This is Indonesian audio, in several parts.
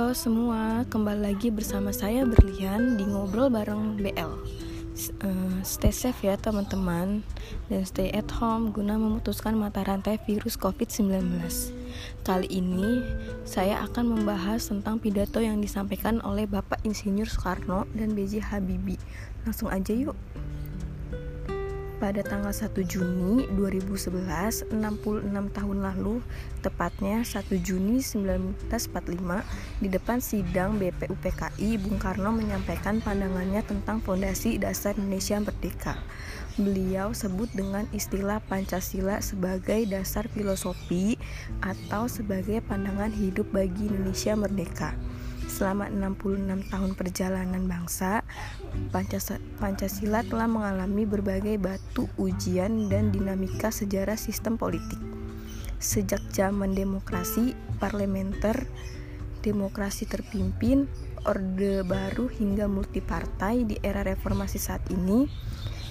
Halo semua, kembali lagi bersama saya Berlian di Ngobrol Bareng BL uh, Stay safe ya teman-teman. Dan stay at home guna memutuskan mata rantai virus COVID-19 Kali ini saya akan membahas tentang pidato yang disampaikan oleh Bapak Insinyur Soekarno dan B.J. Habibie. Langsung aja yuk pada tanggal 1 Juni 2011, 66 tahun lalu, tepatnya 1 Juni 1945, di depan sidang BPUPKI, Bung Karno menyampaikan pandangannya tentang Fondasi Dasar Indonesia Merdeka. Beliau sebut dengan istilah Pancasila sebagai dasar filosofi atau sebagai pandangan hidup bagi Indonesia merdeka. Selama 66 tahun perjalanan bangsa, Pancasila telah mengalami berbagai batu ujian dan dinamika sejarah sistem politik. Sejak zaman demokrasi parlementer, demokrasi terpimpin, orde baru hingga multipartai di era reformasi saat ini,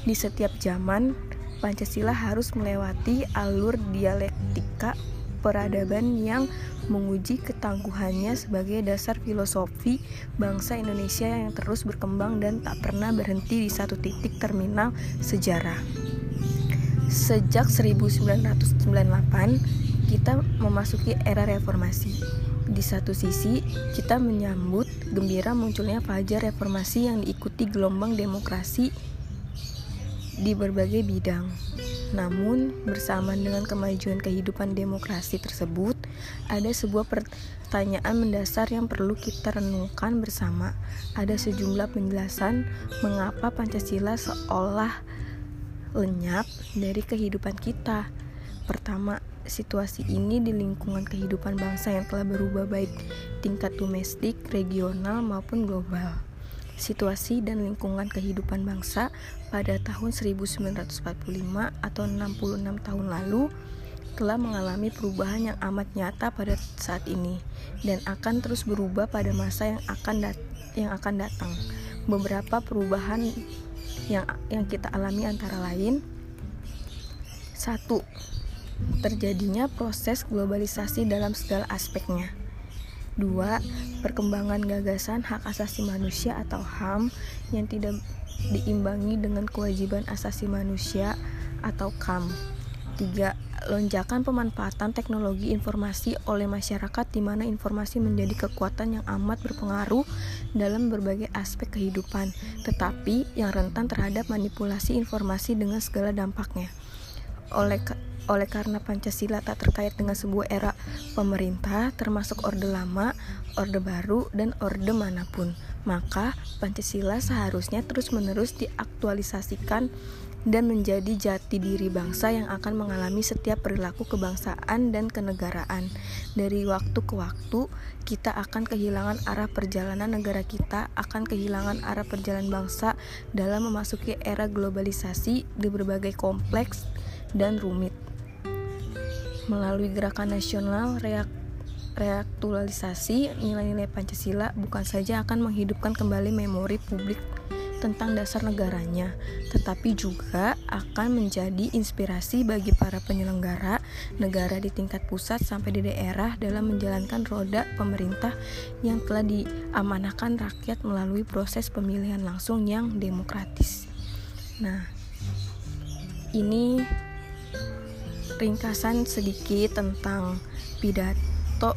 di setiap zaman Pancasila harus melewati alur dialektika peradaban yang menguji ketangguhannya sebagai dasar filosofi bangsa Indonesia yang terus berkembang dan tak pernah berhenti di satu titik terminal sejarah. Sejak 1998, kita memasuki era reformasi. Di satu sisi, kita menyambut gembira munculnya fajar reformasi yang diikuti gelombang demokrasi di berbagai bidang. Namun, bersamaan dengan kemajuan kehidupan demokrasi tersebut, ada sebuah pertanyaan mendasar yang perlu kita renungkan bersama. Ada sejumlah penjelasan mengapa Pancasila seolah lenyap dari kehidupan kita. Pertama, situasi ini di lingkungan kehidupan bangsa yang telah berubah baik tingkat domestik, regional maupun global situasi dan lingkungan kehidupan bangsa pada tahun 1945 atau 66 tahun lalu telah mengalami perubahan yang amat nyata pada saat ini dan akan terus berubah pada masa yang akan yang akan datang. Beberapa perubahan yang yang kita alami antara lain satu terjadinya proses globalisasi dalam segala aspeknya. 2. Perkembangan gagasan hak asasi manusia atau HAM yang tidak diimbangi dengan kewajiban asasi manusia atau KAM. 3. Lonjakan pemanfaatan teknologi informasi oleh masyarakat di mana informasi menjadi kekuatan yang amat berpengaruh dalam berbagai aspek kehidupan, tetapi yang rentan terhadap manipulasi informasi dengan segala dampaknya. Oleh oleh karena Pancasila tak terkait dengan sebuah era pemerintah, termasuk Orde Lama, Orde Baru, dan Orde mana pun, maka Pancasila seharusnya terus-menerus diaktualisasikan dan menjadi jati diri bangsa yang akan mengalami setiap perilaku kebangsaan dan kenegaraan. Dari waktu ke waktu, kita akan kehilangan arah perjalanan negara kita, akan kehilangan arah perjalanan bangsa dalam memasuki era globalisasi di berbagai kompleks dan rumit melalui gerakan nasional reak reaktualisasi nilai-nilai Pancasila bukan saja akan menghidupkan kembali memori publik tentang dasar negaranya, tetapi juga akan menjadi inspirasi bagi para penyelenggara negara di tingkat pusat sampai di daerah dalam menjalankan roda pemerintah yang telah diamanahkan rakyat melalui proses pemilihan langsung yang demokratis. Nah, ini ringkasan sedikit tentang pidato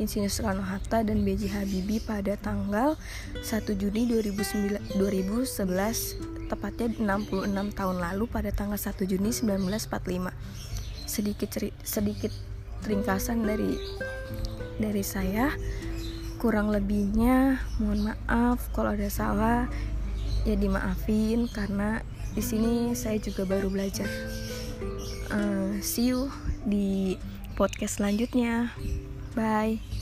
Insinyur Soekarno-Hatta dan B.J. Habibie pada tanggal 1 Juni 2009, 2011 tepatnya 66 tahun lalu pada tanggal 1 Juni 1945 sedikit sedikit ringkasan dari dari saya. Kurang lebihnya mohon maaf kalau ada salah. Ya dimaafin karena di sini saya juga baru belajar uh, see you di podcast selanjutnya. Bye